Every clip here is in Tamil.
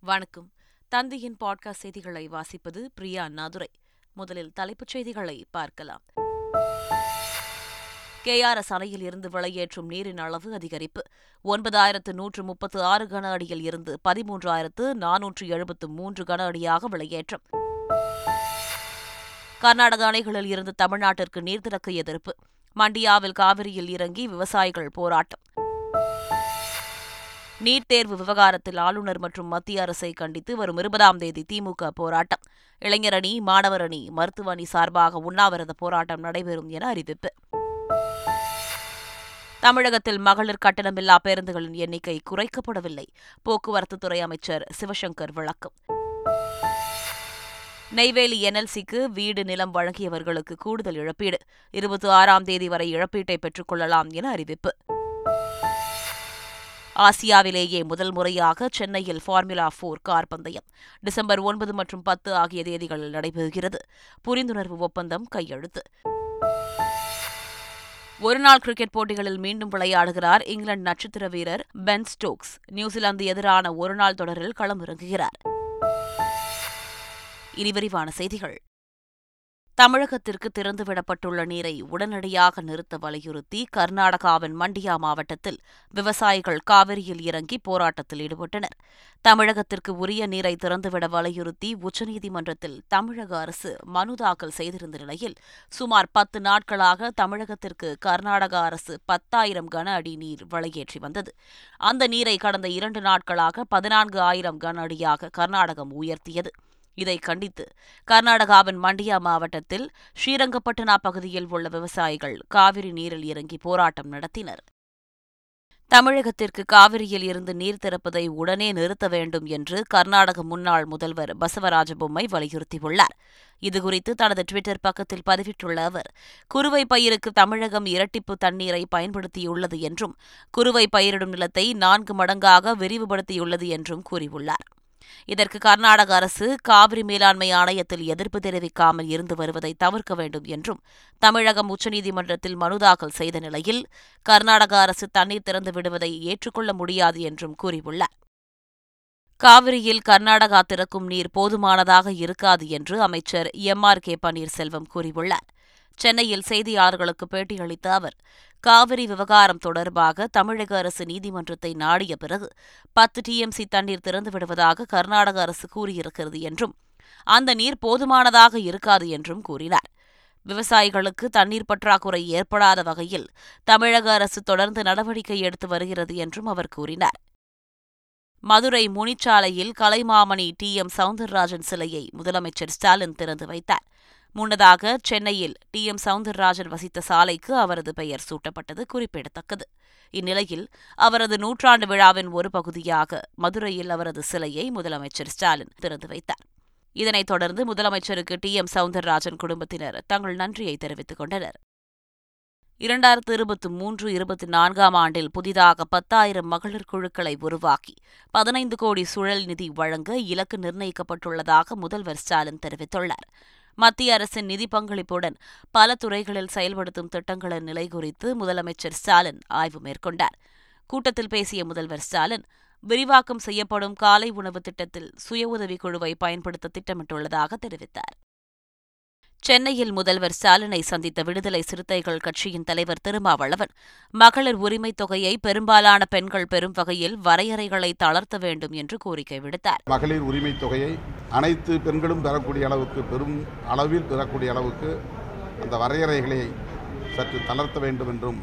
வணக்கம். தந்தையின் பாட்காஸ்ட் செய்திகளை வாசிப்பது பிரியா நாதுரை. முதலில் தலைப்புச் செய்திகளை பார்க்கலாம். கேஆர்எஸ் அணையில் இருந்து வெளியேற்றும் நீரின் அளவு அதிகரிப்பு. ஒன்பதாயிரத்து நூற்று முப்பத்து ஆறு கன அடியில் இருந்து பதிமூன்றாயிரத்து நானூற்று எழுபத்து மூன்று கன அடியாக வெளியேற்றம். கர்நாடக அணைகளில் இருந்து தமிழ்நாட்டிற்கு நீர் திறக்க எதிர்ப்பு. மண்டியாவில் காவிரியில் இறங்கி விவசாயிகள் போராட்டம். நீட் தேர்வு விவகாரத்தில் ஆளுநர் மற்றும் மத்திய அரசை கண்டித்து வரும் இருபதாம் தேதி திமுக போராட்டம். இளைஞர் அணி மாணவர் அணி மருத்துவ அணி சார்பாக உண்ணாவிரத போராட்டம் நடைபெறும் என அறிவிப்பு. தமிழகத்தில் மகளிர் கட்டணமில்லா பேருந்துகளின் எண்ணிக்கை குறைக்கப்படவில்லை. போக்குவரத்துத்துறை அமைச்சர் சிவசங்கர் விளக்கம். நெய்வேலி என்எல்சிக்கு வீடு நிலம் வழங்கியவர்களுக்கு கூடுதல் இழப்பீடு. இருபத்தி ஆறாம் தேதி வரை இழப்பீட்டை பெற்றுக் கொள்ளலாம் என அறிவிப்பு. ஆசியாவிலேயே முதல் முறையாக சென்னையில் ஃபார்முலா போர் கார் பந்தயம். டிசம்பர் ஒன்பது மற்றும் பத்து ஆகிய தேதிகளில் நடைபெறுகிறது. புரிந்துணர்வு ஒப்பந்தம் கையெழுத்து. ஒருநாள் கிரிக்கெட் போட்டிகளில் மீண்டும் விளையாடுகிறார் இங்கிலாந்து நட்சத்திர வீரர் பென் ஸ்டோக்ஸ். நியூசிலாந்து எதிரான ஒருநாள் தொடரில் களமிறங்குகிறார். இனி விரிவான செய்திகள். தமிழகத்திற்கு திறந்துவிடப்பட்டுள்ள நீரை உடனடியாக நிறுத்த வலியுறுத்தி கர்நாடகாவின் மண்டியா மாவட்டத்தில் விவசாயிகள் காவிரியில் இறங்கி போராட்டத்தில் ஈடுபட்டனர். தமிழகத்திற்கு உரிய நீரை திறந்துவிட வலியுறுத்தி உச்சநீதிமன்றத்தில் தமிழக அரசு மனு தாக்கல் செய்திருந்த நிலையில் சுமார் பத்து நாட்களாக தமிழகத்திற்கு கர்நாடக அரசு பத்தாயிரம் கன அடி நீர் வெளியேற்றி வந்தது. அந்த நீரை கடந்த இரண்டு நாட்களாக பதினான்கு ஆயிரம் கன அடியாக கர்நாடகம் உயர்த்தியது. இதை கண்டித்து கர்நாடகாவின் மண்டியா மாவட்டத்தில் ஸ்ரீரங்கப்பட்டினா பகுதியில் உள்ள விவசாயிகள் காவிரி நீரில் இறங்கி போராட்டம் நடத்தினர். தமிழகத்திற்கு காவிரியில் இருந்து நீர் திறப்பதை உடனே நிறுத்த வேண்டும் என்று கர்நாடக முன்னாள் முதல்வர் பசவராஜ பொம்மை வலியுறுத்தியுள்ளார். இதுகுறித்து தனது டுவிட்டர் பக்கத்தில் பதிவிட்டுள்ள அவர் குறுவை பயிருக்கு தமிழகம் இரட்டிப்பு தண்ணீரை பயன்படுத்தியுள்ளது என்றும் குறுவை பயிரிடும் நிலத்தை நான்கு மடங்காக விரிவுபடுத்தியுள்ளது என்றும் கூறியுள்ளார். இதற்கு கர்நாடக அரசு காவிரி மேலாண்மை ஆணையத்தில் எதிர்ப்பு தெரிவிக்காமல் இருந்து வருவதை தவிர்க்க வேண்டும் என்றும் தமிழகம் உச்சநீதிமன்றத்தில் மனு தாக்கல் செய்த நிலையில் கர்நாடக அரசு தண்ணீர் திறந்து விடுவதை ஏற்றுக்கொள்ள முடியாது என்றும் கூறியுள்ளார். காவிரியில் கர்நாடகா திறக்கும் நீர் போதுமானதாக இருக்காது என்று அமைச்சர் எம் ஆர் கே பன்னீர்செல்வம் கூறியுள்ளார். சென்னையில் செய்தியாளர்களுக்கு பேட்டியளித்த அவர் காவிரி விவகாரம் தொடர்பாக தமிழக அரசு நீதிமன்றத்தை நாடிய பிறகு பத்து டிஎம்சி தண்ணீர் திறந்துவிடுவதாக கர்நாடக அரசு கூறியிருக்கிறது என்றும் அந்த நீர் போதுமானதாக இருக்காது என்றும் கூறினார். விவசாயிகளுக்கு தண்ணீர் பற்றாக்குறை ஏற்படாத வகையில் தமிழக அரசு தொடர்ந்து நடவடிக்கை எடுத்து வருகிறது என்றும் அவர் கூறினார். மதுரை முனிச்சாலையில் கலைமாமணி டி எம் சவுந்தரராஜன் சிலையை முதலமைச்சர் ஸ்டாலின் திறந்து வைத்தார். முன்னதாக சென்னையில் டி. எம். சவுந்தரராஜன் வசித்த சாலைக்கு அவரது பெயர் சூட்டப்பட்டது குறிப்பிடத்தக்கது. இந்நிலையில் அவரது நூற்றாண்டு விழாவின் ஒரு பகுதியாக மதுரையில் அவரது சிலையை முதலமைச்சர் ஸ்டாலின் திறந்து வைத்தார். இதனைத் தொடர்ந்து முதலமைச்சருக்கு டி. எம். சவுந்தரராஜன் குடும்பத்தினர் தங்கள் நன்றியை தெரிவித்துக் கொண்டனர். இரண்டாயிரத்து இருபத்தி மூன்று இருபத்தி நான்காம் ஆண்டில் புதிதாக பத்தாயிரம் மகளிர் குழுக்களை உருவாக்கி பதினைந்து கோடி சுழல் நிதி வழங்க இலக்கு நிர்ணயிக்கப்பட்டுள்ளதாக முதல்வர் ஸ்டாலின் தெரிவித்துள்ளார். மத்திய அரசின் நிதி பங்களிப்புடன் பல துறைகளில் செயல்படுத்தும் திட்டங்களின் நிலை குறித்து முதலமைச்சர் ஸ்டாலின் ஆய்வு மேற்கொண்டார். கூட்டத்தில் பேசிய முதல்வர் ஸ்டாலின் விரிவாக்கம் செய்யப்படும் காலை உணவு திட்டத்தில் சுய உதவிக் குழுவை பயன்படுத்த திட்டமிட்டுள்ளதாக தெரிவித்தார். சென்னையில் முதல்வர் ஸ்டாலினை சந்தித்த விடுதலை சிறுத்தைகள் கட்சியின் தலைவர் திருமாவளவன் மகளிர் உரிமைத் தொகையை பெரும்பாலான பெண்கள் பெறும் வகையில் வரையறைகளை தளர்த்த வேண்டும் என்று கோரிக்கை விடுத்தார். மகளிர் உரிமைத் தொகையை அனைத்து பெண்களும் பெறக்கூடிய அளவுக்கு பெரும் அளவில் பெறக்கூடிய அளவுக்கு அந்த வரையறைகளை சற்று தளர்த்த வேண்டும் என்றும்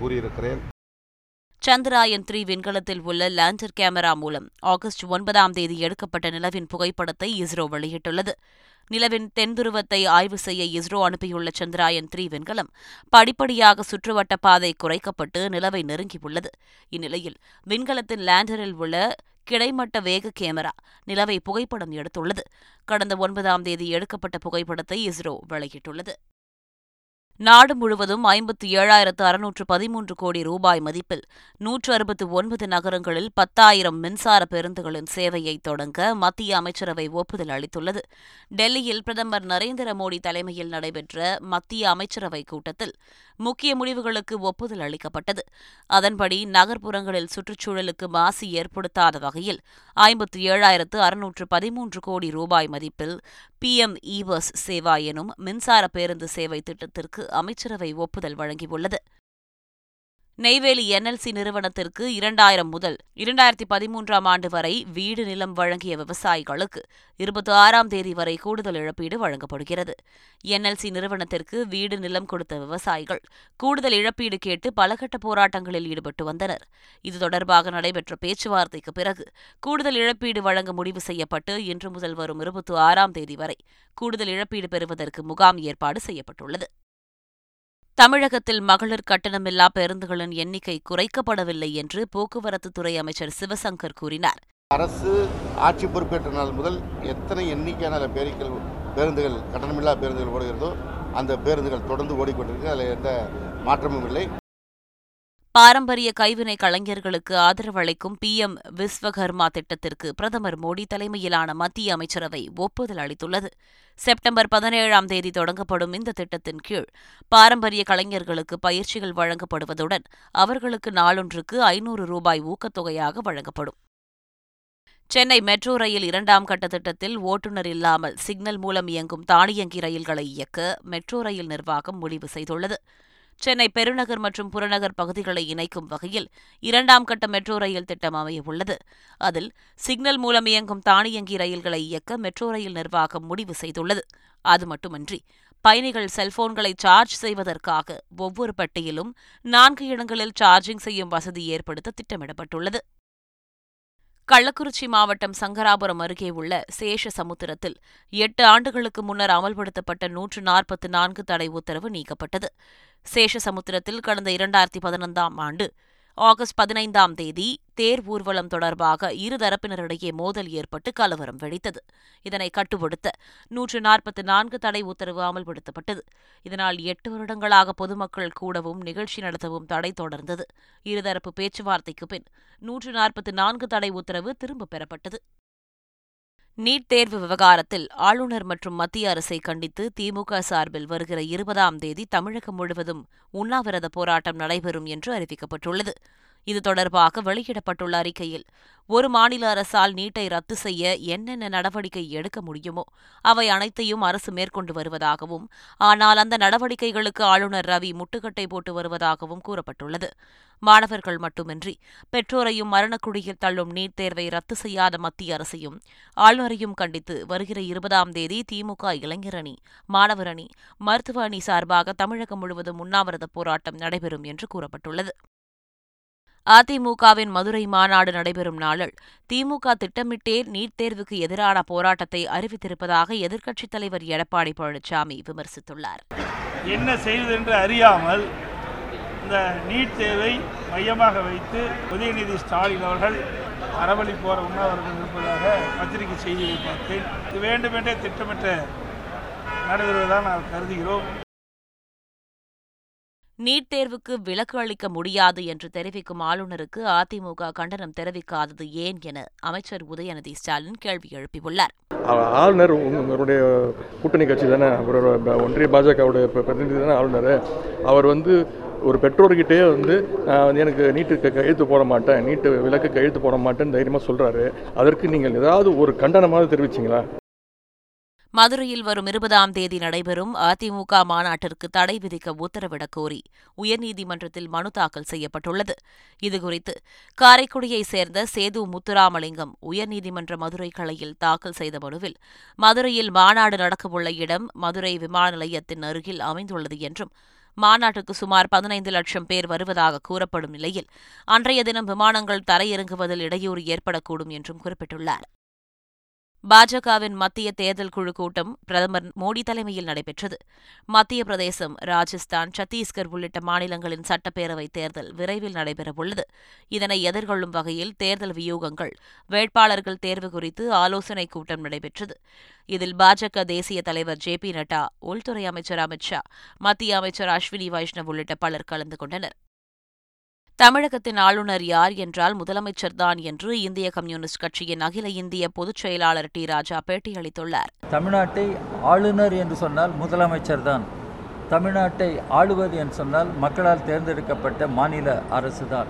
கூறியிருக்கிறேன். சந்திராயன் த்ரீ விண்கலத்தில் உள்ள லேண்டர் கேமரா மூலம் ஆகஸ்ட் ஒன்பதாம் தேதி எடுக்கப்பட்ட நிலவின் புகைப்படத்தை இஸ்ரோ வெளியிட்டுள்ளது. நிலவின் தென்துருவத்தை ஆய்வு செய்ய இஸ்ரோ அனுப்பியுள்ள சந்திராயன் த்ரீ விண்கலம் படிப்படியாக சுற்றுவட்ட பாதை குறைக்கப்பட்டு நிலவை நெருங்கியுள்ளது. இந்நிலையில் விண்கலத்தின் லேண்டரில் உள்ள கிடைமட்ட வேக கேமரா நிலவை புகைப்படம் எடுத்துள்ளது. கடந்த ஒன்பதாம் தேதி எடுக்கப்பட்ட புகைப்படத்தை இஸ்ரோ வெளியிட்டுள்ளது. நாடு முழுவதும் ஐம்பத்து ஏழாயிரத்து அறுநூற்று பதிமூன்று கோடி ரூபாய் மதிப்பில் நூற்று அறுபத்து ஒன்பது நகரங்களில் பத்தாயிரம் மின்சார பேருந்துகளின் சேவையை தொடங்க மத்திய அமைச்சரவை ஒப்புதல் அளித்துள்ளது. டெல்லியில் பிரதமர் நரேந்திர மோடி தலைமையில் நடைபெற்ற மத்திய அமைச்சரவை கூட்டத்தில் முக்கிய முடிவுகளுக்கு ஒப்புதல் அளிக்கப்பட்டது. அதன்படி நகர்ப்புறங்களில் சுற்றுச்சூழலுக்கு மாசு ஏற்படுத்தாத வகையில் ஐம்பத்து ஏழாயிரத்து அறுநூற்று பதிமூன்று கோடி ரூபாய் மதிப்பில் பிஎம் இ பஸ் சேவா எனும் மின்சார பேருந்து சேவை திட்டத்திற்கு அமைச்சரவை ஒப்புதல் வழங்கியுள்ளது. நெய்வேலி என்எல்சி நிறுவனத்திற்கு இரண்டாயிரம் முதல் இரண்டாயிரத்தி பதிமூன்றாம் ஆண்டு வரை வீடு நிலம் வழங்கிய விவசாயிகளுக்கு இருபத்தி ஆறாம் தேதி வரை கூடுதல் இழப்பீடு வழங்கப்படுகிறது. என்எல்சி நிறுவனத்திற்கு வீடு நிலம் கொடுத்த விவசாயிகள் கூடுதல் இழப்பீடு கேட்டு பலகட்ட போராட்டங்களில் ஈடுபட்டு வந்தனர். இது தொடர்பாக நடைபெற்ற பேச்சுவார்த்தைக்கு பிறகு கூடுதல் இழப்பீடு வழங்க முடிவு செய்யப்பட்டு இன்று முதல் வரும் இருபத்தி ஆறாம் தேதி வரை கூடுதல் இழப்பீடு பெறுவதற்கு முகாம் ஏற்பாடு செய்யப்பட்டுள்ளது. தமிழகத்தில் மகளிர் கட்டணமில்லா பேருந்துகளின் எண்ணிக்கை குறைக்கப்படவில்லை என்று போக்குவரத்து துறை அமைச்சர் சிவசங்கர் கூறினார். அரசு ஆட்சி பொறுப்பேற்ற நாள் முதல் எத்தனை எண்ணிக்கையான பேருக்கள் பேருந்துகள் கட்டணமில்லா பேருந்துகள் ஓடுகிறதோ அந்த பேருந்துகள் தொடர்ந்து ஓடிக்கொண்டிருக்கு. அதில் எந்த மாற்றமும் இல்லை. பாரம்பரிய கைவினை கலைஞர்களுக்கு ஆதரவளிக்கும் பி எம் விஸ்வகர்மா திட்டத்திற்கு பிரதமர் மோடி தலைமையிலான மத்திய அமைச்சரவை ஒப்புதல் அளித்துள்ளது. செப்டம்பர் பதினேழாம் தேதி தொடங்கப்படும் இந்த திட்டத்தின் கீழ் பாரம்பரிய கலைஞர்களுக்கு பயிற்சிகள் வழங்கப்படுவதுடன் அவர்களுக்கு நாளொன்றுக்கு ஐநூறு ரூபாய் ஊக்கத்தொகையாக வழங்கப்படும். சென்னை மெட்ரோ ரயில் இரண்டாம் கட்ட திட்டத்தில் ஓட்டுநர் இல்லாமல் சிக்னல் மூலம் இயங்கும் தானியங்கி ரயில்களை இயக்க மெட்ரோ ரயில் நிர்வாகம் முடிவு செய்துள்ளது. சென்னை பெருநகர் மற்றும் புறநகர் பகுதிகளை இணைக்கும் வகையில் இரண்டாம் கட்ட மெட்ரோ ரயில் திட்டம் அமையவுள்ளது. அதில் சிக்னல் மூலம் இயங்கும் தானியங்கி ரயில்களை இயக்க மெட்ரோ ரயில் நிர்வாகம் முடிவு செய்துள்ளது. அது மட்டுமன்றி பயணிகள் செல்போன்களை சார்ஜ் செய்வதற்காக ஒவ்வொரு பட்டியிலும் நான்கு இடங்களில் சார்ஜிங் செய்யும் வசதி ஏற்படுத்த திட்டமிடப்பட்டுள்ளது. கள்ளக்குறிச்சி மாவட்டம் சங்கராபுரம் அருகே உள்ள சேஷ சமுத்திரத்தில் எட்டு ஆண்டுகளுக்கு முன்னர் அமல்படுத்தப்பட்ட நூற்று நாற்பத்து நான்கு தடை உத்தரவு நீக்கப்பட்டது. சேஷ சமுத்திரத்தில் கடந்த இரண்டாயிரத்தி பதினைந்தாம் ஆண்டு ஆகஸ்ட் பதினைந்தாம் தேதி தேர் ஊர்வலம் தொடர்பாக இருதரப்பினரிடையே மோதல் ஏற்பட்டு கலவரம் வெடித்தது. இதனை கட்டுப்படுத்த நூற்று நாற்பத்தி நான்கு தடை உத்தரவு அமல்படுத்தப்பட்டது. இதனால் எட்டு வருடங்களாக பொதுமக்கள் கூடவும் நிகழ்ச்சி நடத்தவும் தடை தொடர்ந்தது. இருதரப்பு பேச்சுவார்த்தைக்கு பின் நூற்று நாற்பத்தி நான்கு தடை உத்தரவு திரும்பப் பெறப்பட்டது. நீட் தேர்வு விவகாரத்தில் ஆளுநர் மற்றும் மத்திய அரசை கண்டித்து திமுக சார்பில் வருகிற இருபதாம் தேதி தமிழகம் முழுவதும் உண்ணாவிரத போராட்டம் நடைபெறும் என்று அறிவிக்கப்பட்டுள்ளது. இது தொடர்பாக வெளியிடப்பட்டுள்ள அறிக்கையில் ஒரு மாநில அரசால் நீட்டை ரத்து செய்ய என்னென்ன நடவடிக்கை எடுக்க முடியுமோ அவை அனைத்தையும் அரசு மேற்கொண்டு வருவதாகவும் ஆனால் அந்த நடவடிக்கைகளுக்கு ஆளுநர் ரவி முட்டுக்கட்டை போட்டு வருவதாகவும் கூறப்பட்டுள்ளது. மாணவர்கள் மட்டுமின்றி பெற்றோரையும் மரணக்குடியில் தள்ளும் நீட் தேர்வை ரத்து செய்யாத மத்திய அரசையும் ஆளுநரையும் கண்டித்து வருகிற இருபதாம் தேதி திமுக இளைஞரணி மாணவர் அணி மருத்துவ அணி சார்பாக தமிழகம் முழுவதும் உண்ணாவிரத போராட்டம் நடைபெறும் என்று கூறப்பட்டுள்ளது. அதிமுகவின் மதுரை மாநாடு நடைபெறும் நாளில் திமுக திட்டமிட்டே நீட் தேர்வுக்கு எதிரான போராட்டத்தை அறிவித்திருப்பதாக எதிர்க்கட்சித் தலைவர் எடப்பாடி பழனிசாமி விமர்சித்துள்ளார். என்ன செய்வது என்று அறியாமல் இந்த நீட் தேர்வை மையமாக வைத்து உதயநிதி ஸ்டாலின் அவர்கள் அறவழி போற உண்ணாவிரதம் இருப்பதாக பத்திரிகை செய்தியை பார்த்தேன். இது வேண்டுமென்றே திட்டமிட்ட நடைபெறுவதாக நான் கருதுகிறோம். நீட் தேர்வுக்கு விலக்கு அளிக்க முடியாது என்று தெரிவிக்கும் ஆளுநருக்கு அதிமுக கண்டனம் தெரிவிக்காதது ஏன் என அமைச்சர் உதயநிதி ஸ்டாலின் கேள்வி எழுப்பியுள்ளார். ஆளுநர் உங்களுடைய கூட்டணி கட்சி தானே அவரோட ஒன்றிய பாஜகவுடைய பிரதிநிதி தானே ஆளுநர். அவர் வந்து ஒரு பெற்றோர்கிட்டே வந்து நான் வந்து எனக்கு நீட்டுக்கு கையெழுத்து போட மாட்டேன் நீட்டு விலக்கு கையெழுத்து போட மாட்டேன்னு தைரியமாக சொல்கிறாரு அதற்கு நீங்கள் ஏதாவது ஒரு கண்டனமாக தெரிவிச்சிங்களா? மதுரையில் வரும் இருபதாம் தேதி நடைபெறும் அதிமுக மாநாட்டிற்கு தடை விதிக்க உத்தரவிடக் கோரி உயர்நீதிமன்றத்தில் மனு தாக்கல் செய்யப்பட்டுள்ளது. இதுகுறித்து காரைக்குடியைச் சேர்ந்த சேது முத்துராமலிங்கம் உயர்நீதிமன்ற மதுரை கிளையில் தாக்கல் செய்த மனுவில் மதுரையில் மாநாடு நடக்கவுள்ள இடம் மதுரை விமான நிலையத்தின் அருகில் அமைந்துள்ளது என்றும் மாநாட்டுக்கு சுமார் பதினைந்து லட்சம் பேர் வருவதாக கூறப்படும் நிலையில் அன்றைய தினம் விமானங்கள் தரையிறங்குவதில் இடையூறு ஏற்படக்கூடும் என்றும் குறிப்பிட்டுள்ளார். பாஜகவின் மத்திய தேர்தல் குழு கூட்டம் பிரதமர் மோடி தலைமையில் நடைபெற்றது. மத்திய பிரதேசம் ராஜஸ்தான் சத்தீஸ்கர் உள்ளிட்ட மாநிலங்களின் சட்டப்பேரவைத் தேர்தல் விரைவில் நடைபெறவுள்ளது. இதனை எதிர்கொள்ளும் வகையில் தேர்தல் வியூகங்கள் வேட்பாளர்கள் தேர்வு குறித்து ஆலோசனைக் கூட்டம் நடைபெற்றது. இதில் பாஜக தேசிய தலைவர் ஜே பி நட்டா உள்துறை அமைச்சர் அமித் ஷா மத்திய அமைச்சர் அஸ்வினி வைஷ்ணவ் உள்ளிட்ட பலர் கலந்து கொண்டனர். தமிழகத்தின் ஆளுநர் யார் என்றால் முதலமைச்சர்தான் என்று இந்திய கம்யூனிஸ்ட் கட்சியின் அகில இந்திய பொதுச் செயலாளர் டி. ராஜா பேட்டியளித்துள்ளார். தமிழ்நாட்டை ஆளுநர் என்று சொன்னால் முதலமைச்சர் தான். தமிழ்நாட்டை ஆளுவது என்று சொன்னால் மக்களால் தேர்ந்தெடுக்கப்பட்ட மாநில அரசுதான்.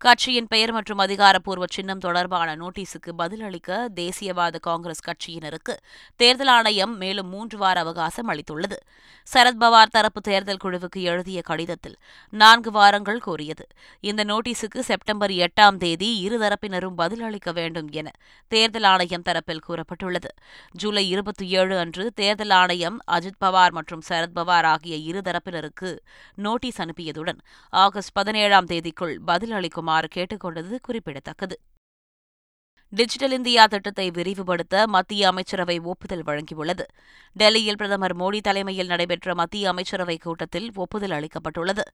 கட்சியின் பெயர் மற்றும் அதிகாரப்பூர்வ சின்னம் தொடர்பான நோட்டீஸுக்கு பதிலளிக்க தேசியவாத காங்கிரஸ் கட்சியினருக்கு தேர்தல் ஆணையம் மேலும் மூன்று வார அவகாசம் அளித்துள்ளது. சரத்பவார் தரப்பு தேர்தல் குழுவுக்கு எழுதிய கடிதத்தில் நான்கு வாரங்கள் கோரியது இந்த நோட்டீஸுக்கு செப்டம்பர் எட்டாம் தேதி இருதரப்பினரும் பதிலளிக்க வேண்டும் என தேர்தல் ஆணையம் தரப்பில் கூறப்பட்டுள்ளது. ஜூலை இருபத்தி ஏழு அன்று தேர்தல் ஆணையம் அஜித் பவார் மற்றும் சரத்பவார் ஆகிய இருதரப்பினருக்கு நோட்டீஸ் அனுப்பியதுடன் ஆகஸ்ட் பதினேழாம் தேதிக்குள் பதிலளிக்குமாறு கேட்டுக்கொண்டது குறிப்பிடத்தக்கது. டிஜிட்டல் இந்தியா திட்டத்தை விரிவுபடுத்த மத்திய அமைச்சரவை ஒப்புதல் வழங்கியுள்ளது. டெல்லியில் பிரதமர் மோடி தலைமையில் நடைபெற்ற மத்திய அமைச்சரவை கூட்டத்தில் ஒப்புதல் அளிக்கப்பட்டுள்ளது.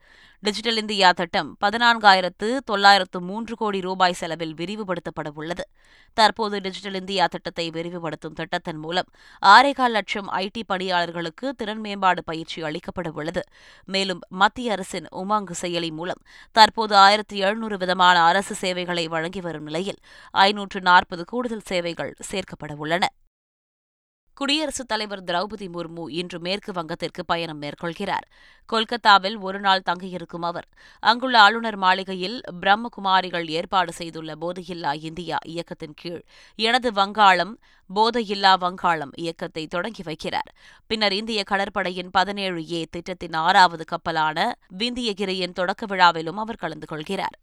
டிஜிட்டல் இந்தியா திட்டம் பதினான்காயிரத்து தொள்ளாயிரத்து மூன்று கோடி ரூபாய் செலவில் விரிவுபடுத்தப்பட உள்ளது. தற்போது டிஜிட்டல் இந்தியா திட்டத்தை விரிவுபடுத்தும் திட்டத்தின் மூலம் ஆறேகால் லட்சம் ஐடி பணியாளர்களுக்கு திறன் மேம்பாடு பயிற்சி அளிக்கப்பட உள்ளது. மேலும் மத்திய அரசின் உமாங் செயலி மூலம் தற்போது ஆயிரத்தி எழுநூறு விதமான அரசு சேவைகளை வழங்கி வரும் நிலையில் ஐநூற்று நாற்பது கூடுதல் சேவைகள் சேர்க்கப்பட உள்ளன. குடியரசுத் தலைவர் திரௌபதி முர்மு இன்று மேற்கு வங்கத்திற்கு பயணம் மேற்கொள்கிறார். கொல்கத்தாவில் ஒருநாள் தங்கியிருக்கும் அவர் அங்குள்ள ஆளுநர் மாளிகையில் பிரம்மகுமாரிகள் ஏற்பாடு செய்துள்ள போதையில்லா இந்தியா இயக்கத்தின் கீழ் எனது வங்காளம் போதையில்லா வங்காளம் இயக்கத்தை தொடங்கி வைக்கிறார். பின்னர் இந்திய கடற்படையின் பதினேழு ஏ திட்டத்தின் ஆறாவது கப்பலான விந்தியகிரியின் தொடக்க விழாவிலும் அவர் கலந்து கொள்கிறார்.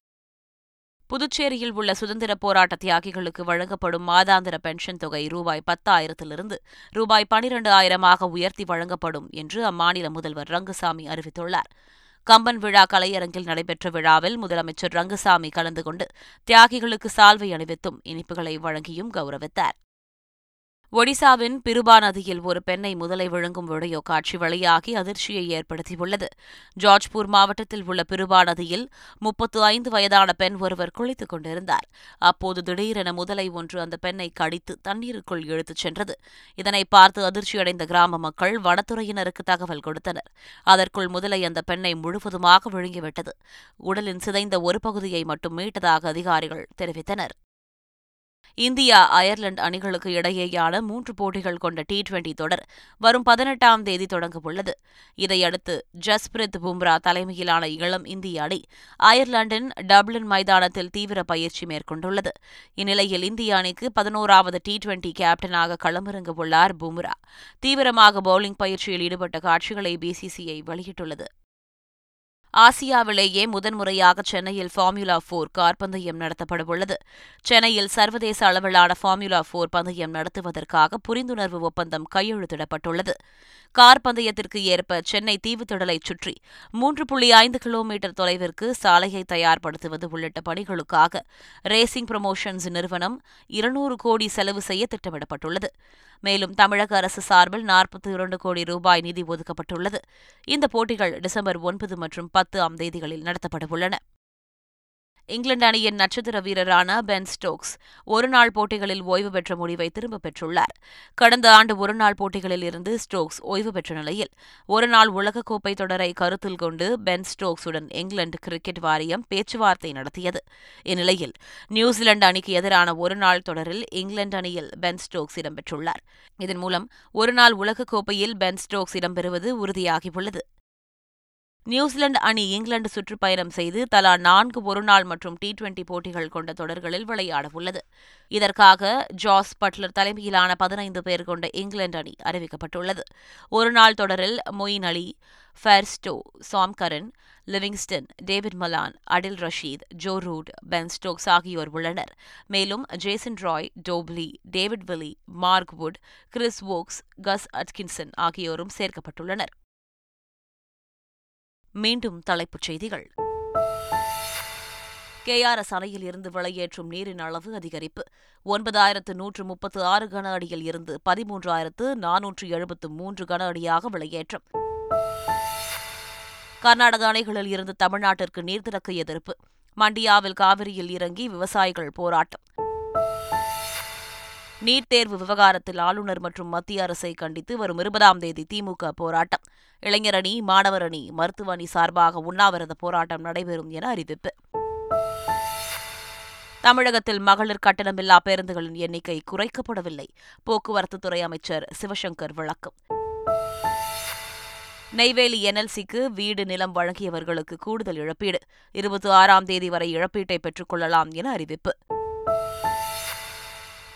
புதுச்சேரியில் உள்ள சுதந்திர போராட்ட தியாகிகளுக்கு வழங்கப்படும் மாதாந்திர பென்ஷன் தொகை ரூபாய் பத்தாயிரத்திலிருந்து ரூபாய் பனிரண்டு ஆயிரமாக உயர்த்தி வழங்கப்படும் என்று அம்மாநில முதல்வர் ரங்கசாமி அறிவித்துள்ளார். கம்பன் விழா கலையரங்கில் நடைபெற்ற விழாவில் முதலமைச்சர் ரங்கசாமி கலந்து கொண்டு தியாகிகளுக்கு சால்வை அணிவித்தும் இனிப்புகளை வழங்கியும் கௌரவித்தார். ஒடிசாவின் பிருபா நதியில் ஒரு பெண்ணை முதலை விழுங்கும் வீடியோ காட்சி வெளியாகி அதிர்ச்சியை ஏற்படுத்தியுள்ளது. ஜார்ஜ்பூர் மாவட்டத்தில் உள்ள பிருபா நதியில் முப்பத்து ஐந்து வயதான பெண் ஒருவர் குளித்துக் கொண்டிருந்தார். அப்போது திடீரென முதலை ஒன்று அந்த பெண்ணை கடித்து தண்ணீருக்குள் இழுத்துச் சென்றது. இதனை பார்த்து அதிர்ச்சியடைந்த கிராம மக்கள் வனத்துறையினருக்கு தகவல் கொடுத்தனர். அதற்குள் முதலை அந்த பெண்ணை முழுவதுமாக விழுங்கிவிட்டது. உடலின் சிதைந்த ஒரு பகுதியை மட்டும் மீட்டதாக அதிகாரிகள் தெரிவித்தனர். இந்தியா அயர்லாந்து அணிகளுக்கு இடையேயான மூன்று போட்டிகள் கொண்ட டி டுவெண்டி தொடர் வரும் பதினெட்டாம் தேதி தொடங்கவுள்ளது. இதையடுத்து ஜஸ்பிரித் பும்ரா தலைமையிலான இளம் இந்திய அணி அயர்லாந்தின் டப்ளின் மைதானத்தில் தீவிர பயிற்சி மேற்கொண்டுள்ளது. இந்நிலையில் இந்திய அணிக்கு பதினோராவது டி டுவெண்டி கேப்டனாக களமிறங்கவுள்ளார் பும்ரா. தீவிரமாக பவுலிங் பயிற்சியில் ஈடுபட்ட காட்சிகளை பிசிசிஐ வெளியிட்டுள்ளது. ஆசியாவிலேயே முதன்முறையாக சென்னையில் ஃபார்முலா போர் கார் பந்தயம் நடத்தப்படவுள்ளது. சென்னையில் சர்வதேச அளவிலான ஃபார்முலா போர் பந்தயம் நடத்துவதற்காக புரிந்துணர்வு ஒப்பந்தம் கையெழுத்திடப்பட்டுள்ளது. கார் பந்தயத்திற்கு ஏற்ப சென்னை தீவுத்திடலைச் சுற்றி மூன்று புள்ளி ஐந்து கிலோமீட்டர் தொலைவிற்கு சாலையை தயார்படுத்துவது உள்ளிட்ட பணிகளுக்காக ரேசிங் ப்ரமோஷன்ஸ் நிறுவனம் இருநூறு கோடி செலவு செய்ய திட்டமிடப்பட்டுள்ளது. மேலும் தமிழக அரசு சார்பில் நாற்பத்தி இரண்டு கோடி ரூபாய் நிதி ஒதுக்கப்பட்டுள்ளது. இந்த போட்டிகள் டிசம்பர் ஒன்பது மற்றும் பத்து ஆம் தேதிகளில் நடத்தப்படவுள்ளன. இங்கிலாந்து அணியின் நட்சத்திர வீரரான பென் ஸ்டோக்ஸ் ஒருநாள் போட்டிகளில் ஓய்வு பெற்ற முடிவை திரும்பப் பெற்றுள்ளார். கடந்த ஆண்டு ஒருநாள் போட்டிகளில் இருந்து ஸ்டோக்ஸ் ஓய்வு பெற்ற நிலையில் ஒருநாள் உலகக்கோப்பை தொடரை கருத்தில் கொண்டு பென் ஸ்டோக்ஸுடன் இங்கிலாந்து கிரிக்கெட் வாரியம் பேச்சுவார்த்தை நடத்தியது. இந்நிலையில் நியூசிலாந்து அணிக்கு எதிரான ஒருநாள் தொடரில் இங்கிலாந்து அணியில் பென் ஸ்டோக்ஸ் இடம்பெற்றுள்ளார். இதன் மூலம் ஒருநாள் உலகக்கோப்பையில் பென் ஸ்டோக்ஸ் இடம்பெறுவது உறுதியாகியுள்ளது. நியூசிலாந்து அணி இங்கிலாந்து சுற்றுப்பயணம் செய்து தலா நான்கு ஒருநாள் மற்றும் டி டுவெண்டி போட்டிகள் கொண்ட தொடர்களில் விளையாடவுள்ளது. இதற்காக ஜாஸ் பட்லர் தலைமையிலான பதினைந்து பேர் கொண்ட இங்கிலாந்து அணி அறிவிக்கப்பட்டுள்ளது. ஒருநாள் தொடரில் Moeen Ali Bairstow Sam Curran Livingstone David Malan Adil Rashid Joe Root Ben Stokes ஆகியோர் உள்ளனர். மேலும் Jason Roy Topley David Willey Mark Wood Chris Woakes Gus Atkinson ஆகியோரும் சேர்க்கப்பட்டுள்ளனர். மீண்டும் தலைப்புச் செய்திகள். கேஆர்எஸ் அணையில் இருந்து வெளியேற்றும் நீரின் அளவு அதிகரிப்பு. ஒன்பதாயிரத்து நூற்று முப்பத்து ஆறு கன அடியில் இருந்து பதிமூன்றாயிரத்து நானூற்று எழுபத்து மூன்று கன அடியாக வெளியேற்றம். கர்நாடக அணைகளில் இருந்து தமிழ்நாட்டிற்கு நீர் திறக்க எதிர்ப்பு. மண்டியாவில் காவிரியில் இறங்கி விவசாயிகள் போராட்டம். நீட் தேர்வு விவகாரத்தில் ஆளுநர் மற்றும் மத்திய அரசை கண்டித்து வரும் இருபதாம் தேதி திமுக போராட்டம். இளைஞர் அணி மாணவர் அணி மருத்துவ அணி சார்பாக உண்ணாவிரத போராட்டம் நடைபெறும் என அறிவிப்பு. தமிழகத்தில் மகளிர் கட்டணமில்லா பேருந்துகளின் எண்ணிக்கை குறைக்கப்படவில்லை. போக்குவரத்துத்துறை அமைச்சர் சிவசங்கர் விளக்கம். நெய்வேலி என்எல்சிக்கு வீடு நிலம் வழங்கியவர்களுக்கு கூடுதல் இழப்பீடு. இருபத்தி ஆறாம் தேதி வரை இழப்பீட்டை பெற்றுக் கொள்ளலாம் என அறிவிப்பு.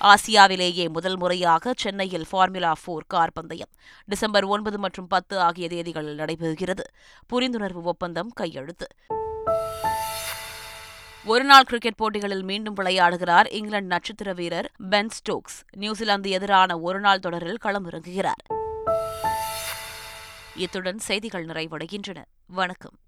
ஆசியாவிலேயே முதல் முறையாக சென்னையில் ஃபார்முலா போர் கார் பந்தயம். டிசம்பர் ஒன்பது மற்றும் பத்து ஆகிய தேதிகளில் நடைபெறுகிறது. புரிந்துணர்வு ஒப்பந்தம் கையெழுத்து. ஒருநாள் கிரிக்கெட் போட்டிகளில் மீண்டும் விளையாடுகிறார் இங்கிலாந்து நட்சத்திர வீரர் பென் ஸ்டோக்ஸ் நியூசிலாந்து எதிரான ஒருநாள் தொடரில் களமிறங்குகிறார். இத்துடன் செய்திகள் நிறைவடைகின்றன. வணக்கம்.